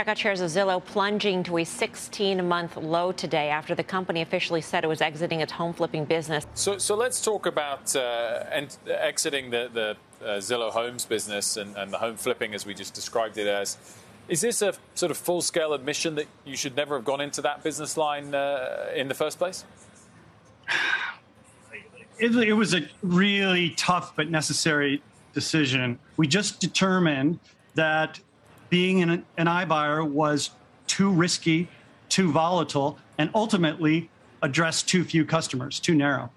checkout shares of Zillow plunging to a 16 month low today after the company officially said it was exiting its home flipping business. So, so let's talk about uh, and exiting the, the uh, Zillow Homes business and, and the home flipping as we just described it as. Is this a sort of full scale admission that you should never have gone into that business line uh, in the first place? It, it, was a really tough but necessary decision. We just determined that being an, an iBuyer was too risky, too volatile, and ultimately addressed too few customers, too narrow.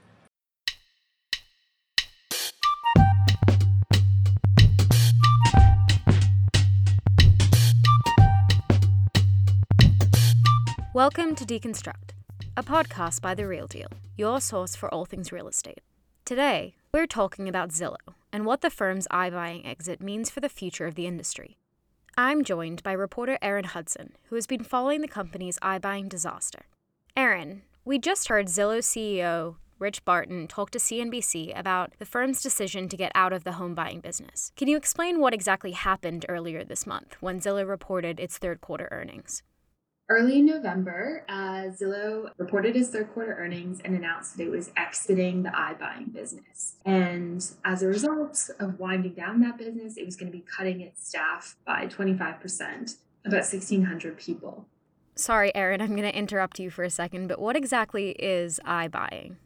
Welcome to Deconstruct, a podcast by The Real Deal, your source for all things real estate. Today, we're talking about Zillow and what the firm's iBuying exit means for the future of the industry. I'm joined by reporter Erin Hudson, who has been following the company's iBuying disaster. Erin, we just heard Zillow CEO Rich Barton talk to CNBC about the firm's decision to get out of the home buying business. Can you explain what exactly happened earlier this month when Zillow reported its third quarter earnings? Early in November, uh, Zillow reported its third quarter earnings and announced that it was exiting the iBuying business. And as a result of winding down that business, it was going to be cutting its staff by 25%, about 1,600 people. Sorry, Erin, I'm going to interrupt you for a second, but what exactly is iBuying?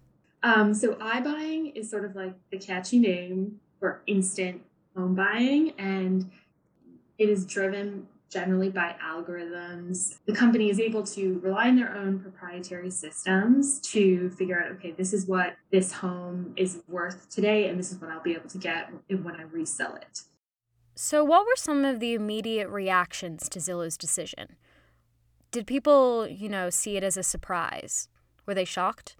Um, so, iBuying is sort of like the catchy name for instant home buying, and it is driven generally by algorithms. The company is able to rely on their own proprietary systems to figure out, okay, this is what this home is worth today, and this is what I'll be able to get when I resell it. So, what were some of the immediate reactions to Zillow's decision? Did people, you know, see it as a surprise? Were they shocked?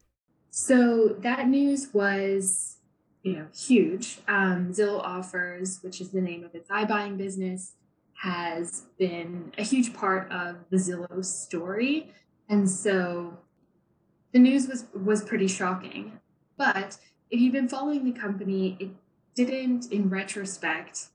So, that news was, you know, huge. Um, Zillow Offers, which is the name of its iBuying business, has been a huge part of the Zillow story. And so the news was was pretty shocking. But if you've been following the company, it didn't in retrospect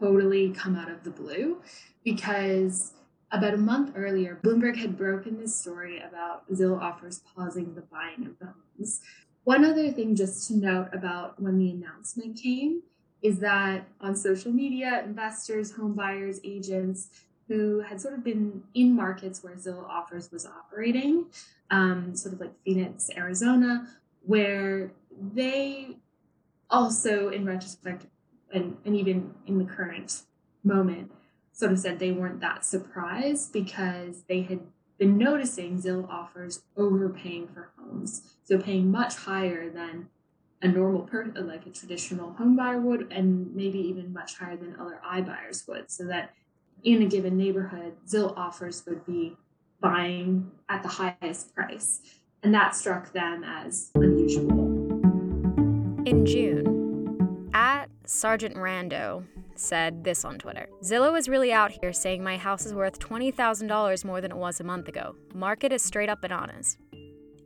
totally come out of the blue because about a month earlier, Bloomberg had broken this story about Zillow offers pausing the buying of the homes. One other thing just to note about when the announcement came is that on social media, investors, home buyers, agents who had sort of been in markets where Zillow Offers was operating, um, sort of like Phoenix, Arizona, where they also, in retrospect, and, and even in the current moment, sort of said they weren't that surprised because they had been noticing Zillow offers overpaying for homes. So paying much higher than a normal person, like a traditional home buyer would, and maybe even much higher than other iBuyers would. So that in a given neighborhood, Zillow offers would be buying at the highest price. And that struck them as unusual. In June, at Sergeant Rando said this on Twitter Zillow is really out here saying my house is worth $20,000 more than it was a month ago. Market is straight up bananas.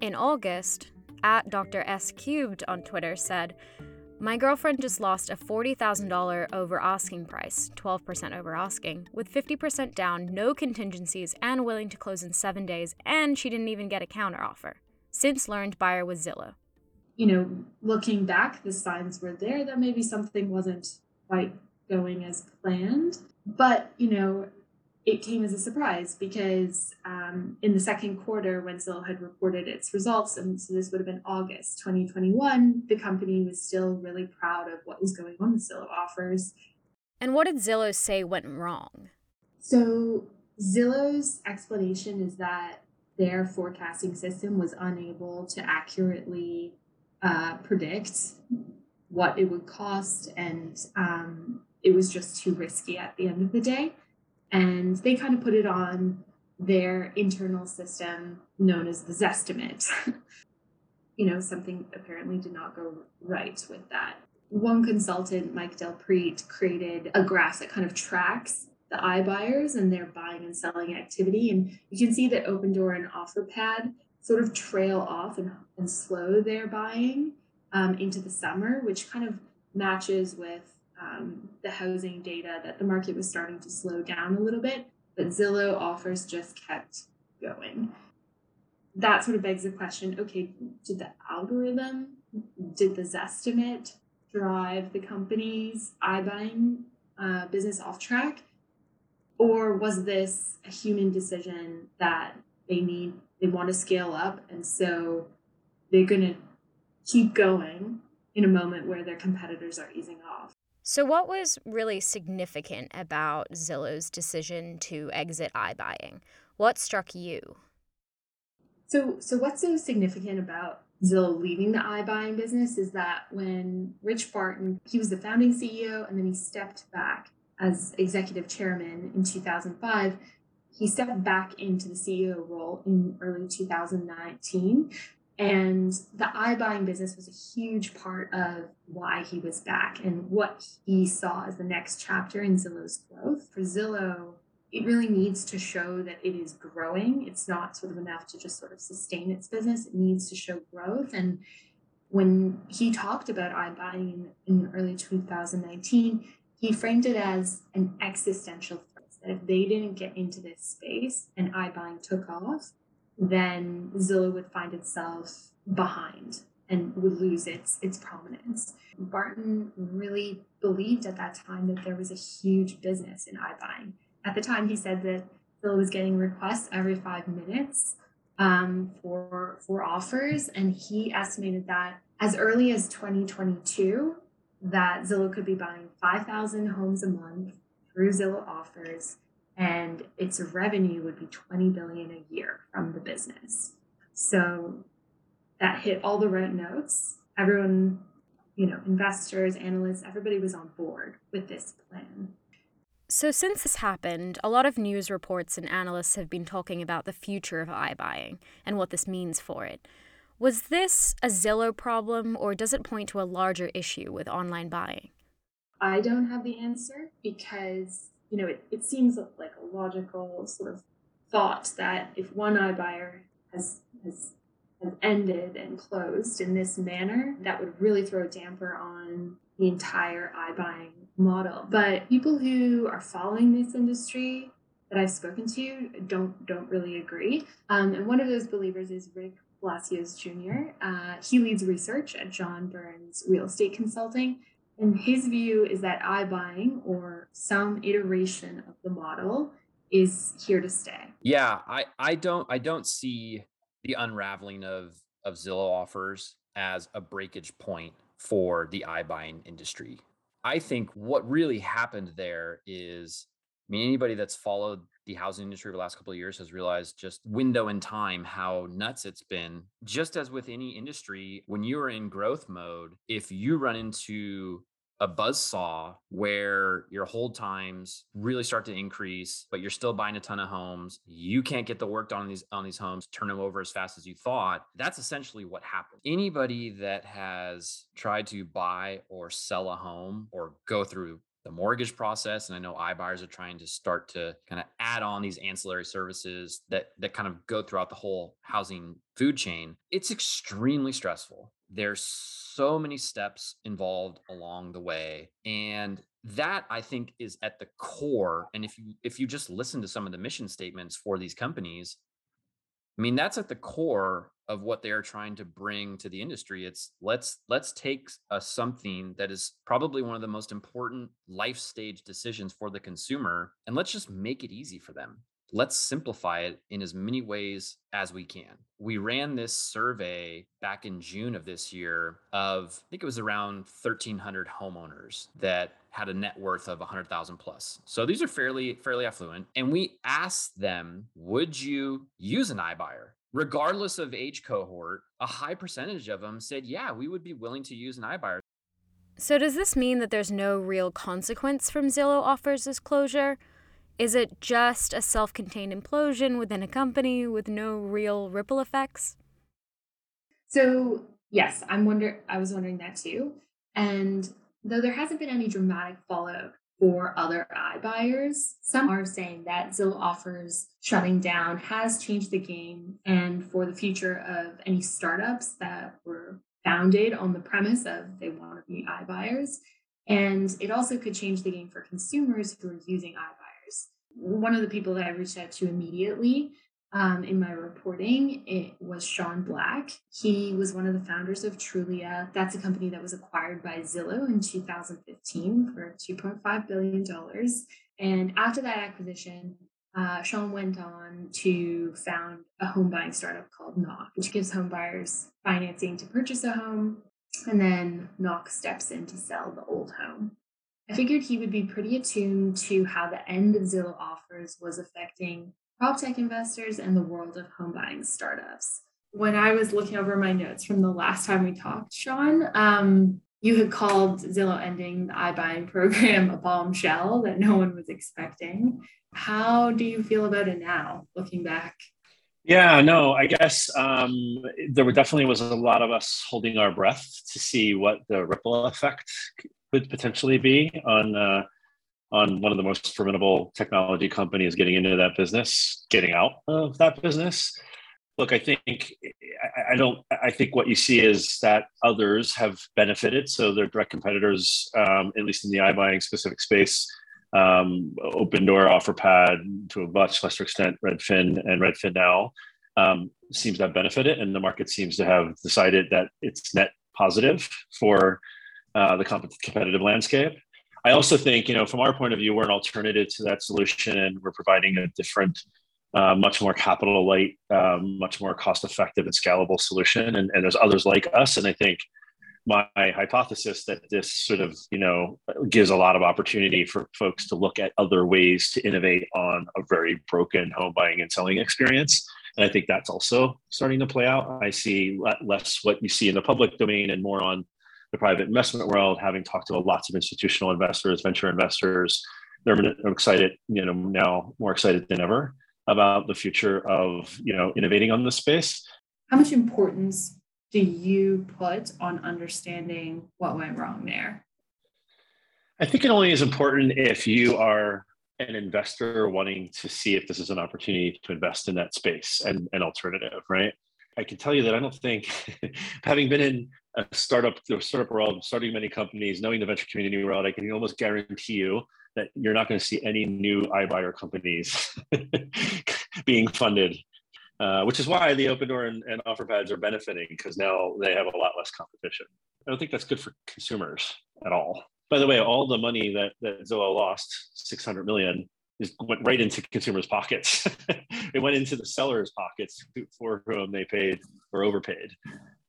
In August, at Dr. S Cubed on Twitter said, my girlfriend just lost a $40,000 over asking price, 12% over asking, with 50% down, no contingencies, and willing to close in seven days, and she didn't even get a counteroffer. Since learned buyer was Zillow. You know, looking back, the signs were there that maybe something wasn't quite going as planned. But, you know, it came as a surprise because um, in the second quarter, when Zillow had reported its results, and so this would have been August 2021, the company was still really proud of what was going on with Zillow offers. And what did Zillow say went wrong? So, Zillow's explanation is that their forecasting system was unable to accurately uh, predict what it would cost, and um, it was just too risky at the end of the day and they kind of put it on their internal system known as the Zestimate. you know, something apparently did not go right with that. One consultant, Mike DelPrete, created a graph that kind of tracks the iBuyers and their buying and selling activity. And you can see that Opendoor and OfferPad sort of trail off and, and slow their buying um, into the summer, which kind of matches with um, the housing data that the market was starting to slow down a little bit. but Zillow offers just kept going. That sort of begs the question okay, did the algorithm, did the Zestimate drive the company's iBuying uh, business off track? Or was this a human decision that they need, they want to scale up, and so they're going to keep going in a moment where their competitors are easing off? So, what was really significant about Zillow's decision to exit iBuying? What struck you? So, so what's so significant about Zillow leaving the iBuying business is that when Rich Barton, he was the founding CEO, and then he stepped back as executive chairman in 2005. He stepped back into the CEO role in early 2019 and the iBuying business was a huge part of why he was back and what he saw as the next chapter in Zillow's growth. For Zillow, it really needs to show that it is growing. It's not sort of enough to just sort of sustain its business. It needs to show growth. And when he talked about iBuying in, in early 2019, he framed it as an existential threat. That if they didn't get into this space and iBuying took off, then Zillow would find itself behind and would lose its its prominence. Barton really believed at that time that there was a huge business in iBuying. At the time, he said that Zillow was getting requests every five minutes um, for for offers, and he estimated that as early as 2022, that Zillow could be buying 5,000 homes a month through Zillow offers and its revenue would be 20 billion a year from the business. So that hit all the right notes. Everyone, you know, investors, analysts, everybody was on board with this plan. So, since this happened, a lot of news reports and analysts have been talking about the future of iBuying and what this means for it. Was this a Zillow problem, or does it point to a larger issue with online buying? I don't have the answer because you know, it, it seems like a logical sort of thought that if one iBuyer has, has has ended and closed in this manner, that would really throw a damper on the entire iBuying model. But people who are following this industry that I've spoken to don't don't really agree. Um, and one of those believers is Rick Palacios Jr. Uh, he leads research at John Burns Real Estate Consulting, and his view is that iBuying or some iteration of the model is here to stay. Yeah, I, I don't I don't see the unraveling of of Zillow offers as a breakage point for the iBuying industry. I think what really happened there is I mean anybody that's followed the housing industry over the last couple of years has realized just window in time how nuts it's been. Just as with any industry, when you are in growth mode, if you run into a buzz saw where your hold times really start to increase, but you're still buying a ton of homes. You can't get the work done on these on these homes, turn them over as fast as you thought. That's essentially what happened. Anybody that has tried to buy or sell a home or go through the mortgage process and i know iBuyers are trying to start to kind of add on these ancillary services that that kind of go throughout the whole housing food chain it's extremely stressful. There's so many steps involved along the way and that i think is at the core and if you if you just listen to some of the mission statements for these companies i mean that's at the core of what they are trying to bring to the industry. It's let's let's take a something that is probably one of the most important life stage decisions for the consumer and let's just make it easy for them let's simplify it in as many ways as we can we ran this survey back in june of this year of i think it was around 1300 homeowners that had a net worth of 100,000 plus. So these are fairly fairly affluent and we asked them, would you use an iBuyer? regardless of age cohort, a high percentage of them said, yeah, we would be willing to use an iBuyer. So, does this mean that there's no real consequence from Zillow offers this closure? Is it just a self contained implosion within a company with no real ripple effects? So, yes, I'm wonder I was wondering that too. And though there hasn't been any dramatic fallout for other iBuyers. Some are saying that Zillow offers shutting down has changed the game and for the future of any startups that were founded on the premise of they want to be iBuyers. And it also could change the game for consumers who are using iBuyers. One of the people that I reached out to immediately um, in my reporting, it was Sean Black. He was one of the founders of Trulia. That's a company that was acquired by Zillow in 2015 for $2.5 billion. And after that acquisition, uh, Sean went on to found a home buying startup called Knock, which gives home buyers financing to purchase a home. And then Knock steps in to sell the old home. I figured he would be pretty attuned to how the end of Zillow offers was affecting prop tech investors and the world of home buying startups. When I was looking over my notes from the last time we talked, Sean, um, you had called Zillow ending the iBuying program a bombshell that no one was expecting. How do you feel about it now, looking back? Yeah, no, I guess um, there definitely was a lot of us holding our breath to see what the ripple effect could potentially be on uh, on one of the most formidable technology companies getting into that business, getting out of that business. Look, I think I, I don't. I think what you see is that others have benefited. So their direct competitors, um, at least in the iBuying specific space, um, Opendoor, OfferPad, to a much lesser extent, Redfin and Redfin now, um, seems to have benefited, and the market seems to have decided that it's net positive for uh, the competitive landscape. I also think, you know, from our point of view, we're an alternative to that solution, and we're providing a different, uh, much more capital light, um, much more cost effective and scalable solution. And, and there's others like us. And I think my hypothesis that this sort of, you know, gives a lot of opportunity for folks to look at other ways to innovate on a very broken home buying and selling experience. And I think that's also starting to play out. I see less what you see in the public domain and more on the private investment world, having talked to lots of institutional investors, venture investors, they're excited, you know, now more excited than ever about the future of, you know, innovating on this space. How much importance do you put on understanding what went wrong there? I think it only is important if you are an investor wanting to see if this is an opportunity to invest in that space and an alternative, right? I can tell you that I don't think, having been in a startup, the startup world, starting many companies, knowing the venture community world, I can almost guarantee you that you're not going to see any new iBuyer companies being funded, uh, which is why the Opendoor and, and OfferPads are benefiting because now they have a lot less competition. I don't think that's good for consumers at all. By the way, all the money that, that Zillow lost, 600 million, is went right into consumers' pockets. it went into the sellers' pockets for whom they paid or overpaid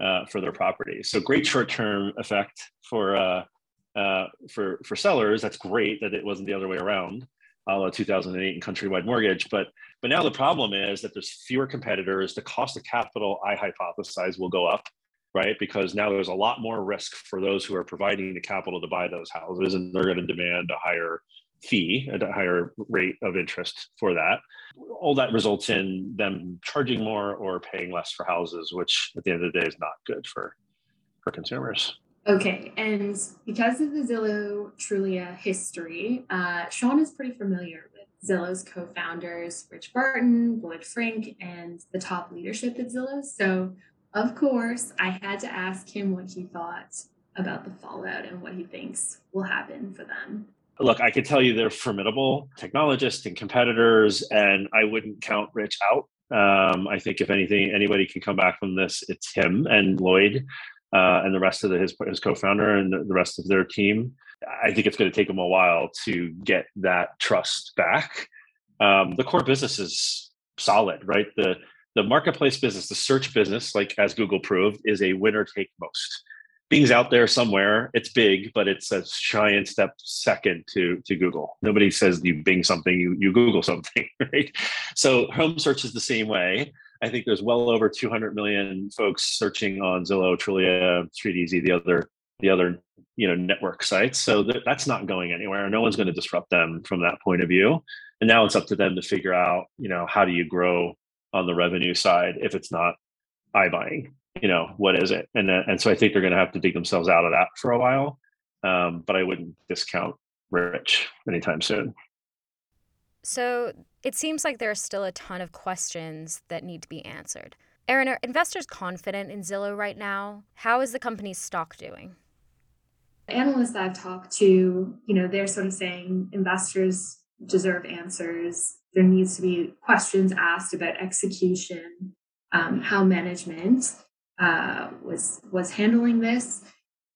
uh, for their property. So great short-term effect for uh, uh, for for sellers. That's great that it wasn't the other way around, a la 2008 and Countrywide Mortgage. But but now the problem is that there's fewer competitors. The cost of capital, I hypothesize, will go up right? Because now there's a lot more risk for those who are providing the capital to buy those houses, and they're going to demand a higher fee a higher rate of interest for that. All that results in them charging more or paying less for houses, which at the end of the day is not good for for consumers. Okay, and because of the Zillow Trulia history, uh, Sean is pretty familiar with Zillow's co-founders, Rich Barton, Lloyd Frink, and the top leadership at Zillow. So, of course, I had to ask him what he thought about the fallout and what he thinks will happen for them look, I could tell you they're formidable technologists and competitors, and I wouldn't count Rich out. Um, I think if anything, anybody can come back from this, it's him and Lloyd uh, and the rest of the, his, his co-founder and the, rest of their team. I think it's going to take them a while to get that trust back. Um, the core business is solid, right? The the marketplace business, the search business, like as Google proved, is a winner take most. Bing's out there somewhere. It's big, but it's a giant step second to to Google. Nobody says you Bing something, you you Google something, right? So home search is the same way. I think there's well over 200 million folks searching on Zillow, Trulia, StreetEasy, the other the other you know network sites. So th- that's not going anywhere. No one's going to disrupt them from that point of view. And now it's up to them to figure out, you know, how do you grow on the revenue side if it's not iBuying you know what is it? And uh, and so i think they're going to have to dig themselves out of that for a while um, but i wouldn't discount rich anytime soon. So it seems like there are still a ton of questions that need to be answered. Erin are investors confident in zillow right now? How is the company's stock doing? Analysts i've talked to you know they're sort of saying investors deserve answers. There needs to be questions asked about execution, um, how management uh, was was handling this,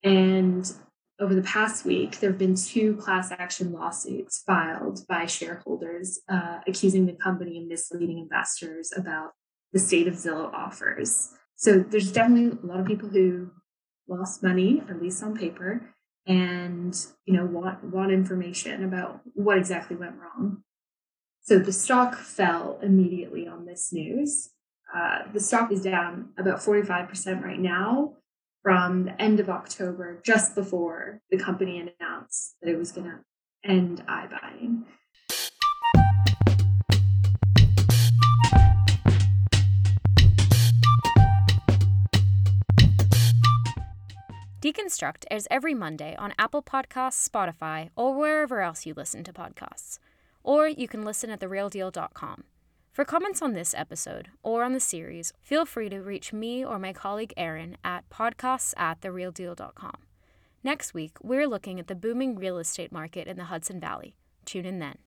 and over the past week, there have been two class action lawsuits filed by shareholders uh, accusing the company of misleading investors about the state of Zillow offers. So there's definitely a lot of people who lost money, at least on paper, and you know want want information about what exactly went wrong. So the stock fell immediately on this news. Uh, the stock is down about 45% right now from the end of October, just before the company announced that it was going to end iBuying. Deconstruct airs every Monday on Apple Podcasts, Spotify, or wherever else you listen to podcasts. Or you can listen at therealdeal.com. For comments on this episode or on the series, feel free to reach me or my colleague Erin at podcasts at therealdeal.com. Next week, we're looking at the booming real estate market in the Hudson Valley. Tune in then.